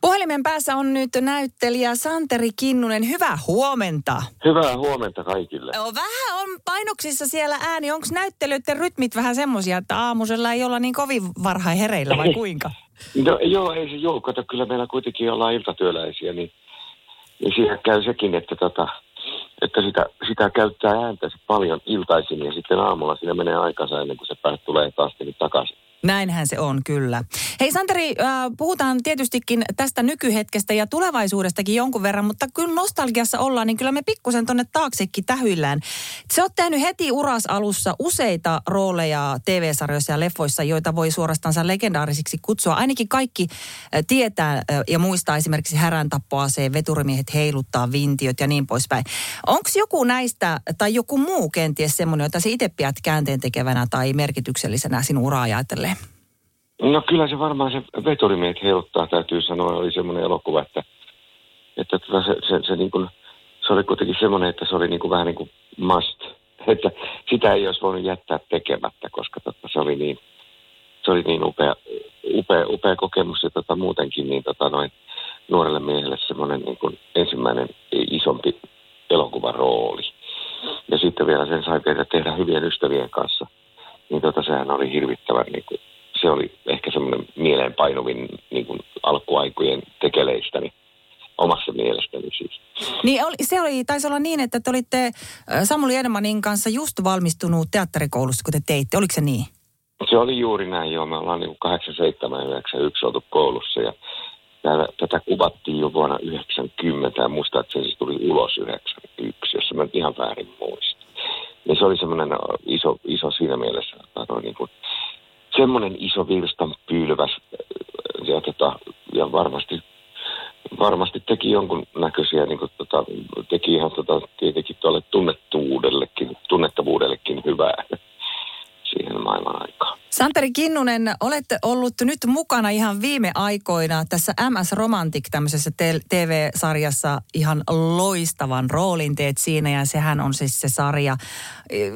Puhelimen päässä on nyt näyttelijä Santeri Kinnunen. Hyvää huomenta. Hyvää huomenta kaikille. Vähän on painoksissa siellä ääni. Onko näyttelyiden rytmit vähän semmoisia, että aamusella ei olla niin kovin varhain hereillä vai kuinka? No joo, ei se joo. Kato, kyllä meillä kuitenkin ollaan iltatyöläisiä, niin, niin siinä käy sekin, että, tota, että sitä, sitä käyttää ääntä paljon iltaisin ja sitten aamulla siinä menee aikansa ennen kuin se päät tulee taas niin takaisin. Näinhän se on, kyllä. Hei Santeri, äh, puhutaan tietystikin tästä nykyhetkestä ja tulevaisuudestakin jonkun verran, mutta kyllä nostalgiassa ollaan, niin kyllä me pikkusen tonne taaksekin tähyillään. Se on tehnyt heti uras alussa useita rooleja TV-sarjoissa ja leffoissa, joita voi suorastansa legendaarisiksi kutsua. Ainakin kaikki äh, tietää äh, ja muistaa esimerkiksi härän tappoaseen, veturimiehet heiluttaa, vintiöt ja niin poispäin. Onko joku näistä tai joku muu kenties semmoinen, jota sä itse pidät käänteen tekevänä tai merkityksellisenä sinun uraa ajatellen? No kyllä se varmaan se veturimiehet heiluttaa, täytyy sanoa, oli semmoinen elokuva, että, että tota se, se, se, niin kuin, se oli kuitenkin semmoinen, että se oli niin kuin vähän niin kuin must. Että sitä ei olisi voinut jättää tekemättä, koska tota, se oli niin, se oli niin upea, upea, upea kokemus ja tota, muutenkin niin tota, noin nuorelle miehelle semmoinen niin kuin ensimmäinen isompi elokuvarooli. Ja sitten vielä sen sai tehdä, hyvien ystävien kanssa. Niin tota, sehän oli hirvittävän niin kuin, se oli ehkä semmoinen mieleenpainuvin niin kuin alkuaikojen tekeleistäni omassa mielestäni siis. Niin oli, se oli, taisi olla niin, että te olitte äh, Samuli Edmanin kanssa just valmistunut teatterikoulussa, kun te teitte. Oliko se niin? Se oli juuri näin, joo. Me ollaan niin 87 ja 91 oltu koulussa ja täällä, tätä kuvattiin jo vuonna 90 ja muista, että se siis tuli ulos 91, jos mä nyt ihan väärin muistan. Ja se oli semmoinen iso, iso siinä mielessä, että niin kuin, semmoinen iso virstan pylväs ja, tota, ja varmasti, varmasti teki jonkun näköisiä, niin kuin, tota, teki ihan tota, tietenkin tuolle tunnettuudellekin, tunnettavuudellekin hyvää. Santeri Kinnunen, olette ollut nyt mukana ihan viime aikoina tässä MS Romantic tämmöisessä TV-sarjassa ihan loistavan roolin teet siinä ja sehän on siis se sarja eh,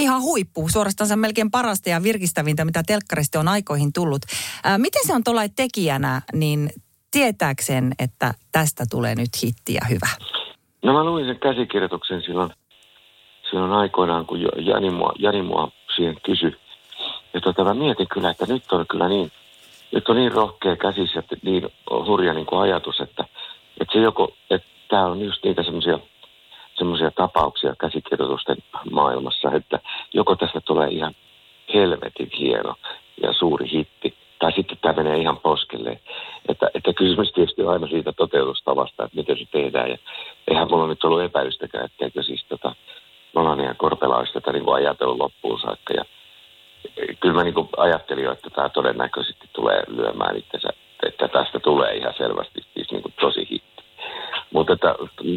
ihan huippu, suorastaan melkein parasta ja virkistävintä, mitä telkkarista on aikoihin tullut. Ää, miten se on tuolla tekijänä, niin tietääkseen, että tästä tulee nyt hitti ja hyvä? No mä luin sen käsikirjoituksen silloin, silloin aikoinaan, kun Jani mua, Jani mua siihen kysyi. Ja tota, mä mietin kyllä, että nyt on kyllä niin, nyt on niin rohkea käsissä, että niin hurja niin kuin ajatus, että, että se joko, että tämä on just niitä semmoisia semmoisia tapauksia käsikirjoitusten maailmassa, että joko tästä tulee ihan helvetin hieno ja suuri hitti, tai sitten tämä menee ihan poskelle. Että, että kysymys tietysti on aina siitä toteutustavasta, että miten se tehdään. Ja eihän mulla nyt ollut epäilystäkään, etteikö siis tota, Melania Korpela olisi tätä niin ajatellut loppuun saakka. Ja kyllä mä niin kuin ajattelin jo, että tämä todennäköisesti tulee lyömään itsensä, että tästä tulee ihan selvästi siis niin kuin tosi hitti. Mutta että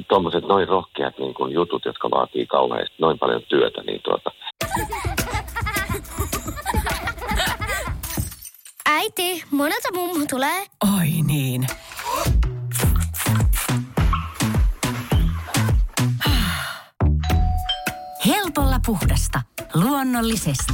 tuommoiset noin rohkeat niin kuin jutut, jotka vaatii kauheasti noin paljon työtä, niin tuota... Äiti, monelta mummu tulee? Oi niin. Helpolla puhdasta. Luonnollisesti.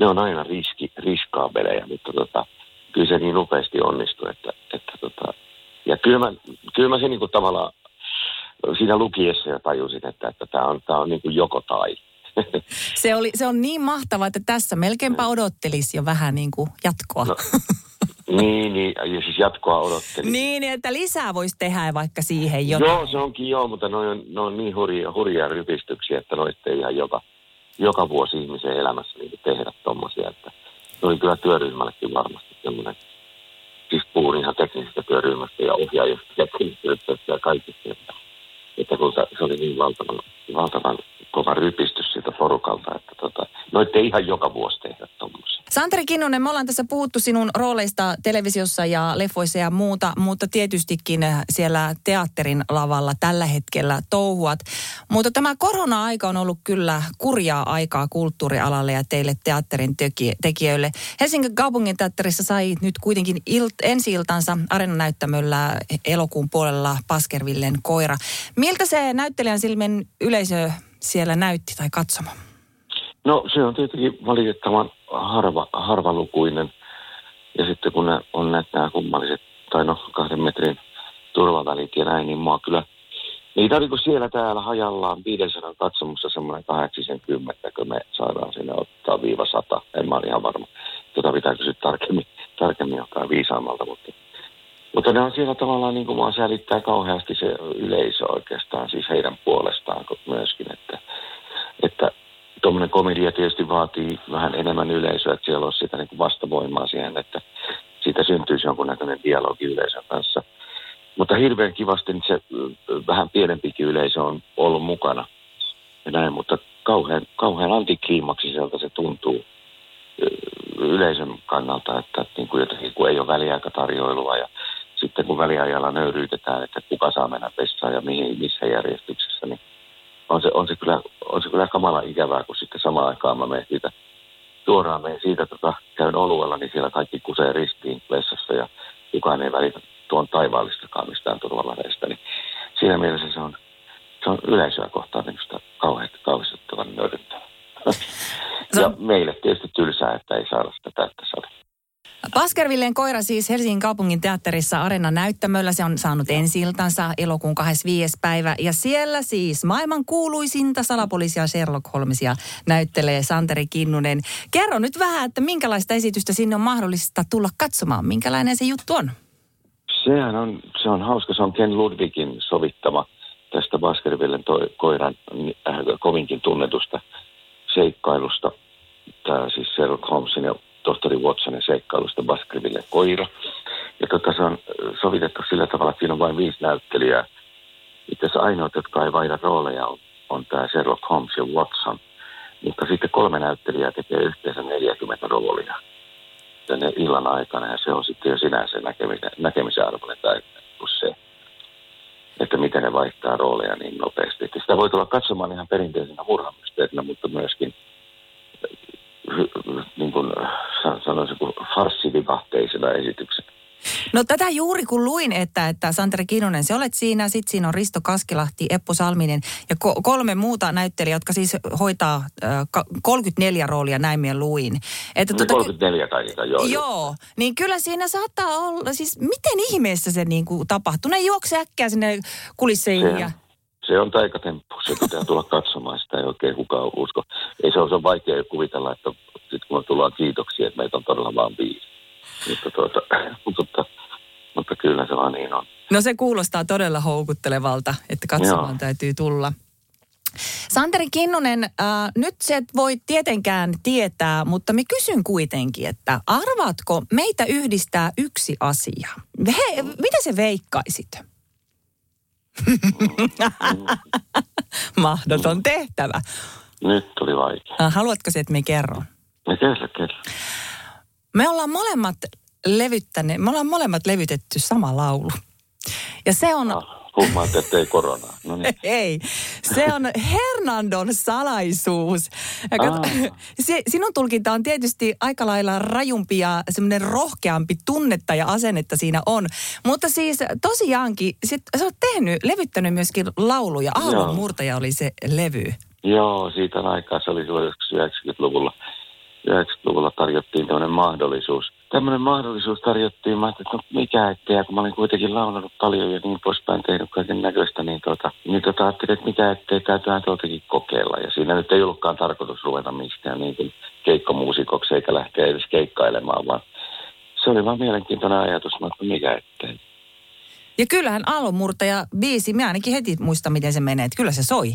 Ne on aina riski, riskaabeleja, mutta tota, kyllä se niin nopeasti onnistui, että, että tota, ja kyllä mä, kyllä mä se niin kuin tavallaan siinä lukiessa jo tajusin, että, että tämä on, tää on niin kuin joko tai. Se, oli, se on niin mahtavaa, että tässä melkeinpä odottelisi jo vähän niin kuin jatkoa. No, niin, niin, ja siis jatkoa odottelin. niin, että lisää voisi tehdä vaikka siihen jotain. Joo, se onkin joo, mutta ne on, ne on niin hurjia, hurjia rypistyksiä, että noista ei ihan joka, joka vuosi ihmisen elämässä niin tehdä tommosia, että Se oli kyllä työryhmällekin varmasti semmoinen, siis puhun ihan teknisestä työryhmästä ja ohjaajasta ja ja kaikista, että, että kun se oli niin valtavan, valtavan kova rypistys siitä porukalta, että tota, no ettei ihan joka vuosi tehdä tuommoisia. Santeri Kinnunen, me ollaan tässä puhuttu sinun rooleista televisiossa ja leffoissa ja muuta, mutta tietystikin siellä teatterin lavalla tällä hetkellä touhuat. Mutta tämä korona-aika on ollut kyllä kurjaa aikaa kulttuurialalle ja teille teatterin teki- tekijöille. Helsingin kaupungin teatterissa sai nyt kuitenkin ilt- ensi-iltansa arenanäyttämöllä elokuun puolella Paskervillen koira. Miltä se näyttelijän silmin yleisö siellä näytti tai katsomo? No se on tietenkin valitettavan harva, harvalukuinen. Ja sitten kun ne on näitä kummalliset, tai no kahden metrin turvavälit ja näin, niin mua kyllä, niitä niin kuin siellä täällä hajallaan 500 katsomusta semmoinen 80, kun me saadaan sinne ottaa viiva 100. En mä ole ihan varma. Tota pitää kysyä tarkemmin, tarkemmin jotain viisaammalta, mutta mutta ne on siellä tavallaan niin kuin mua säälittää kauheasti se yleisö oikeastaan, siis heidän puolestaan myöskin, että, että komedia tietysti vaatii vähän enemmän yleisöä, että siellä olisi sitä niin kuin vastavoimaa siihen, että siitä syntyisi jonkunnäköinen dialogi yleisön kanssa. Mutta hirveän kivasti niin se vähän pienempikin yleisö on ollut mukana ja näin, mutta kauhean, kauhean antikliimaksiselta se tuntuu yleisön kannalta, että niin kuin jotenkin kun ei ole väliaikatarjoilua ja sitten kun väliajalla nöyryytetään, että kuka saa mennä vessaan ja mihin, missä järjestyksessä, niin on se, on se, kyllä, on se kyllä kamala ikävää, kun sitten samaan aikaan mä menen siitä, suoraan menen siitä, tota, käyn oluella, niin siellä kaikki kusee ristiin vessassa ja kukaan ei välitä tuon taivaallistakaan mistään turvaväreistä, niin siinä mielessä se on, se on yleisöä kohtaan niin sitä kauheasti kauhistuttavan nöyryttävä. ja meille tietysti tylsää, että ei saada. Paskervilleen koira siis Helsingin kaupungin teatterissa Arena näyttämöllä. Se on saanut ensi elokuun 25. päivä. Ja siellä siis maailman kuuluisinta salapoliisia Sherlock Holmesia näyttelee Santeri Kinnunen. Kerro nyt vähän, että minkälaista esitystä sinne on mahdollista tulla katsomaan. Minkälainen se juttu on? Sehän on, se on hauska. Se on Ken Ludwigin sovittama tästä Baskervillen toi, koiran äh, kovinkin tunnetusta seikkailusta. Tämä siis Sherlock Holmesin ja tohtori Watsonin seikkailusta Baskerville koira. Ja tota, se on sovitettu sillä tavalla, että siinä on vain viisi näyttelijää. Itse asiassa ainoat, jotka ei vaihda rooleja, on, on tämä Sherlock Holmes ja Watson. Mutta sitten kolme näyttelijää tekee yhteensä 40 roolia tänne illan aikana. Ja se on sitten jo sinänsä näkemisen, näkemisen arvoinen tai se, että miten ne vaihtaa rooleja niin nopeasti. Että sitä voi tulla katsomaan ihan perinteisenä murhamysteerinä, mutta myöskin niin kuin sanoisin, kuin farssivivahteisena esityksenä. No tätä juuri kun luin, että, että Santeri Kinnunen, se olet siinä, sitten siinä on Risto Kaskilahti, Eppu Salminen ja ko- kolme muuta näyttelijää, jotka siis hoitaa äh, 34 roolia, näin minä luin. Että tuota, 34 taitaa, joo. Joo, niin kyllä siinä saattaa olla, siis miten ihmeessä se niin kuin tapahtuu? Ne juoksee äkkiä sinne kulisseihin ja... Se on taikatemppu, se pitää tulla katsomaan, sitä ei oikein kukaan usko. Ei se ole, se on vaikea kuvitella, että sitten kun tullaan kiitoksia, että meitä on todella vaan viisi. Mutta, tuota, mutta, mutta kyllä se vaan niin on. No se kuulostaa todella houkuttelevalta, että katsomaan Joo. täytyy tulla. Santeri Kinnunen, äh, nyt se et voi tietenkään tietää, mutta me kysyn kuitenkin, että arvaatko meitä yhdistää yksi asia? He, mitä se veikkaisit? Mahdoton tehtävä. Nyt tuli vaikea. Äh, haluatko se, että me kerron? Me kerro, kerro. Me ollaan molemmat levyttäneet, me ollaan molemmat levytetty sama laulu. Ja se on... Ah, Hummaat, ettei koronaa. No niin. Ei, se on Hernandon salaisuus. Ja kato, ah. se, sinun tulkinta on tietysti aika lailla rajumpi ja semmoinen rohkeampi tunnetta ja asennetta siinä on. Mutta siis tosiaankin, sit, sä oot tehnyt, levyttänyt myöskin lauluja. Aallon murtaja oli se levy. Joo, siitä on aikaa. Se oli silloin joskus 90-luvulla 90-luvulla tarjottiin tämmöinen mahdollisuus. Tämmöinen mahdollisuus tarjottiin, mä että no mikä ettei, ja kun mä olin kuitenkin laulanut paljon ja niin poispäin tehnyt kaiken näköistä, niin, tota, niin tota, ajattelin, että mikä ettei, täytyyhän tuoltakin kokeilla. Ja siinä nyt ei ollutkaan tarkoitus ruveta mistään niin kuin keikkomuusikoksi eikä lähteä edes keikkailemaan, vaan se oli vaan mielenkiintoinen ajatus, että mikä ettei. Ja kyllähän aallonmurtaja biisi, mä ainakin heti muista, miten se menee, että kyllä se soi.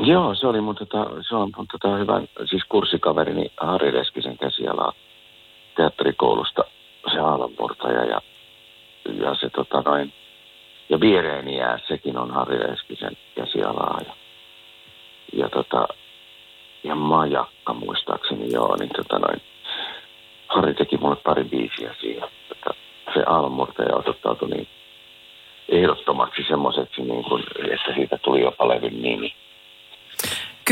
Joo, se oli mun, tota, se on mun tota, hyvän, siis kurssikaverini Harri Reskisen käsialaa. teatterikoulusta se aallonmurtaja ja, ja se tota noin, ja viereeni jää, sekin on Harri Eskisen käsialaa ja, ja tota, ja majakka muistaakseni joo, niin tota noin, Harri teki mulle pari biisiä siihen. Että se aallonmurtaja osoittautui niin ehdottomaksi semmoiseksi, niin kuin, että siitä tuli jopa levyn nimi.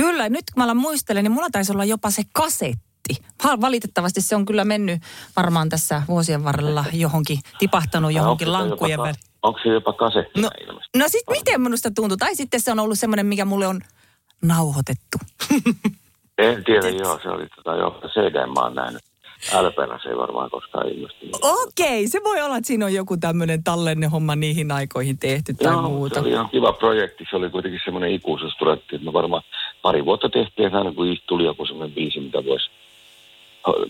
Kyllä, nyt kun mä alan muistelen, niin mulla taisi olla jopa se kasetti. Valitettavasti se on kyllä mennyt varmaan tässä vuosien varrella johonkin, tipahtanut johonkin lankkujen väliin. Onko se jopa kasettina No, no sit miten minusta tuntuu? Tai sitten se on ollut semmoinen, mikä mulle on nauhoitettu. En tiedä, joo, se oli tota, joo, CD mä oon nähnyt. LPnä se ei varmaan koskaan ilmestynyt. Okei, se voi olla, että siinä on joku tämmöinen tallennehomma niihin aikoihin tehty tai Joo, muuta. se oli ihan kiva projekti. Se oli kuitenkin semmoinen ikuisuusprojekti, että me varmaan pari vuotta tehtiin, aina kun tuli joku semmoinen biisi, mitä voisi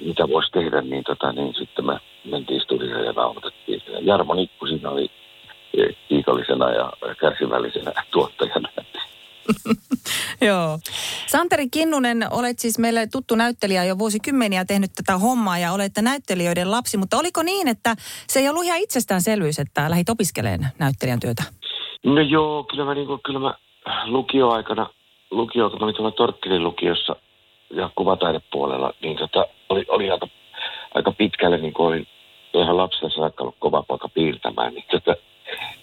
mitä vois tehdä, niin, tota, niin sitten me mentiin studioon ja nauhoitettiin. Ja Jarmo Nikku siinä oli eh, kiitollisena ja kärsivällisenä tuottajana. Joo. Santeri Kinnunen, olet siis meille tuttu näyttelijä jo vuosikymmeniä tehnyt tätä hommaa ja olette näyttelijöiden lapsi, mutta oliko niin, että se ei ollut ihan itsestäänselvyys, että lähdit opiskelemaan näyttelijän työtä? No joo, kyllä mä, niinku, kyllä mä lukioaikana, lukio, kun mä olin tuolla Torkkelin lukiossa ja kuvataidepuolella, niin tota, oli, oli aika, aika pitkälle, niin kuin olin ihan lapsena saakka ollut kova poika piirtämään, niin, tota,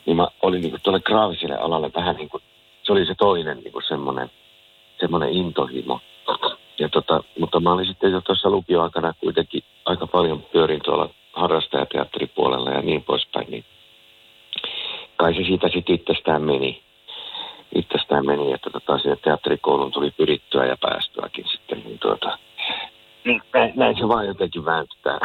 niin mä olin niin kuin tuolle graaviselle alalle vähän niin kuin, se oli se toinen niin kuin semmoinen, semmoinen intohimo. Ja tota, mutta mä olin sitten jo tuossa lukioaikana kuitenkin aika paljon pyörin tuolla harrastajateatteripuolella ja niin poispäin, niin kai se siitä sitten itsestään meni. Itsestään meni, että tota, siihen teatterikouluun tuli pyrittyä ja päästyäkin sitten. Niin tuota, näin, näin se vaan jotenkin vääntyi tämä,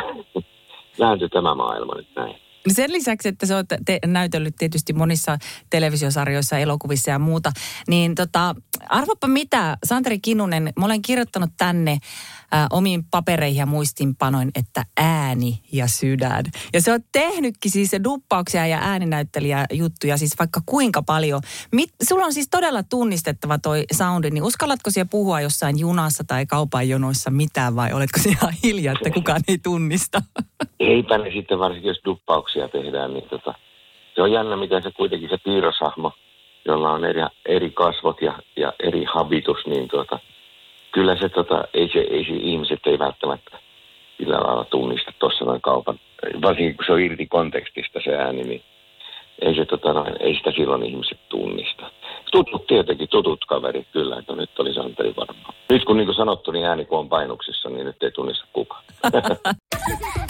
vääntyi tämä maailma nyt näin. Sen lisäksi, että sä oot te- näytellyt tietysti monissa televisiosarjoissa, elokuvissa ja muuta, niin tota, arvoppa mitä, Santeri Kinnunen, mä olen kirjoittanut tänne ä, omiin papereihin ja muistinpanoin, että ääni ja sydän. Ja se on tehnytkin siis duppauksia ja ääninäyttelijä juttuja siis vaikka kuinka paljon. Mit, sulla on siis todella tunnistettava toi soundi, niin uskallatko siellä puhua jossain junassa tai kaupan jonoissa mitään vai oletko siellä hiljaa, että kukaan ei tunnista? Eipä ne sitten varsinkin, jos duppauksia tehdään, niin tota, se on jännä, miten se kuitenkin se piirroshahmo, jolla on eri, eri kasvot ja, ja eri habitus, niin tuota, kyllä se, tota, ei se, ei se, ihmiset ei välttämättä sillä lailla tunnista tuossa noin kaupan, varsinkin kun se on irti kontekstista se ääni, niin ei, se, tota, noin, ei sitä silloin ihmiset tunnista. Tutut tietenkin, tutut kaverit kyllä, että nyt oli Santeri varmaan. Nyt kun niin kuin sanottu, niin ääni kun on painuksissa, niin nyt ei tunnista kukaan.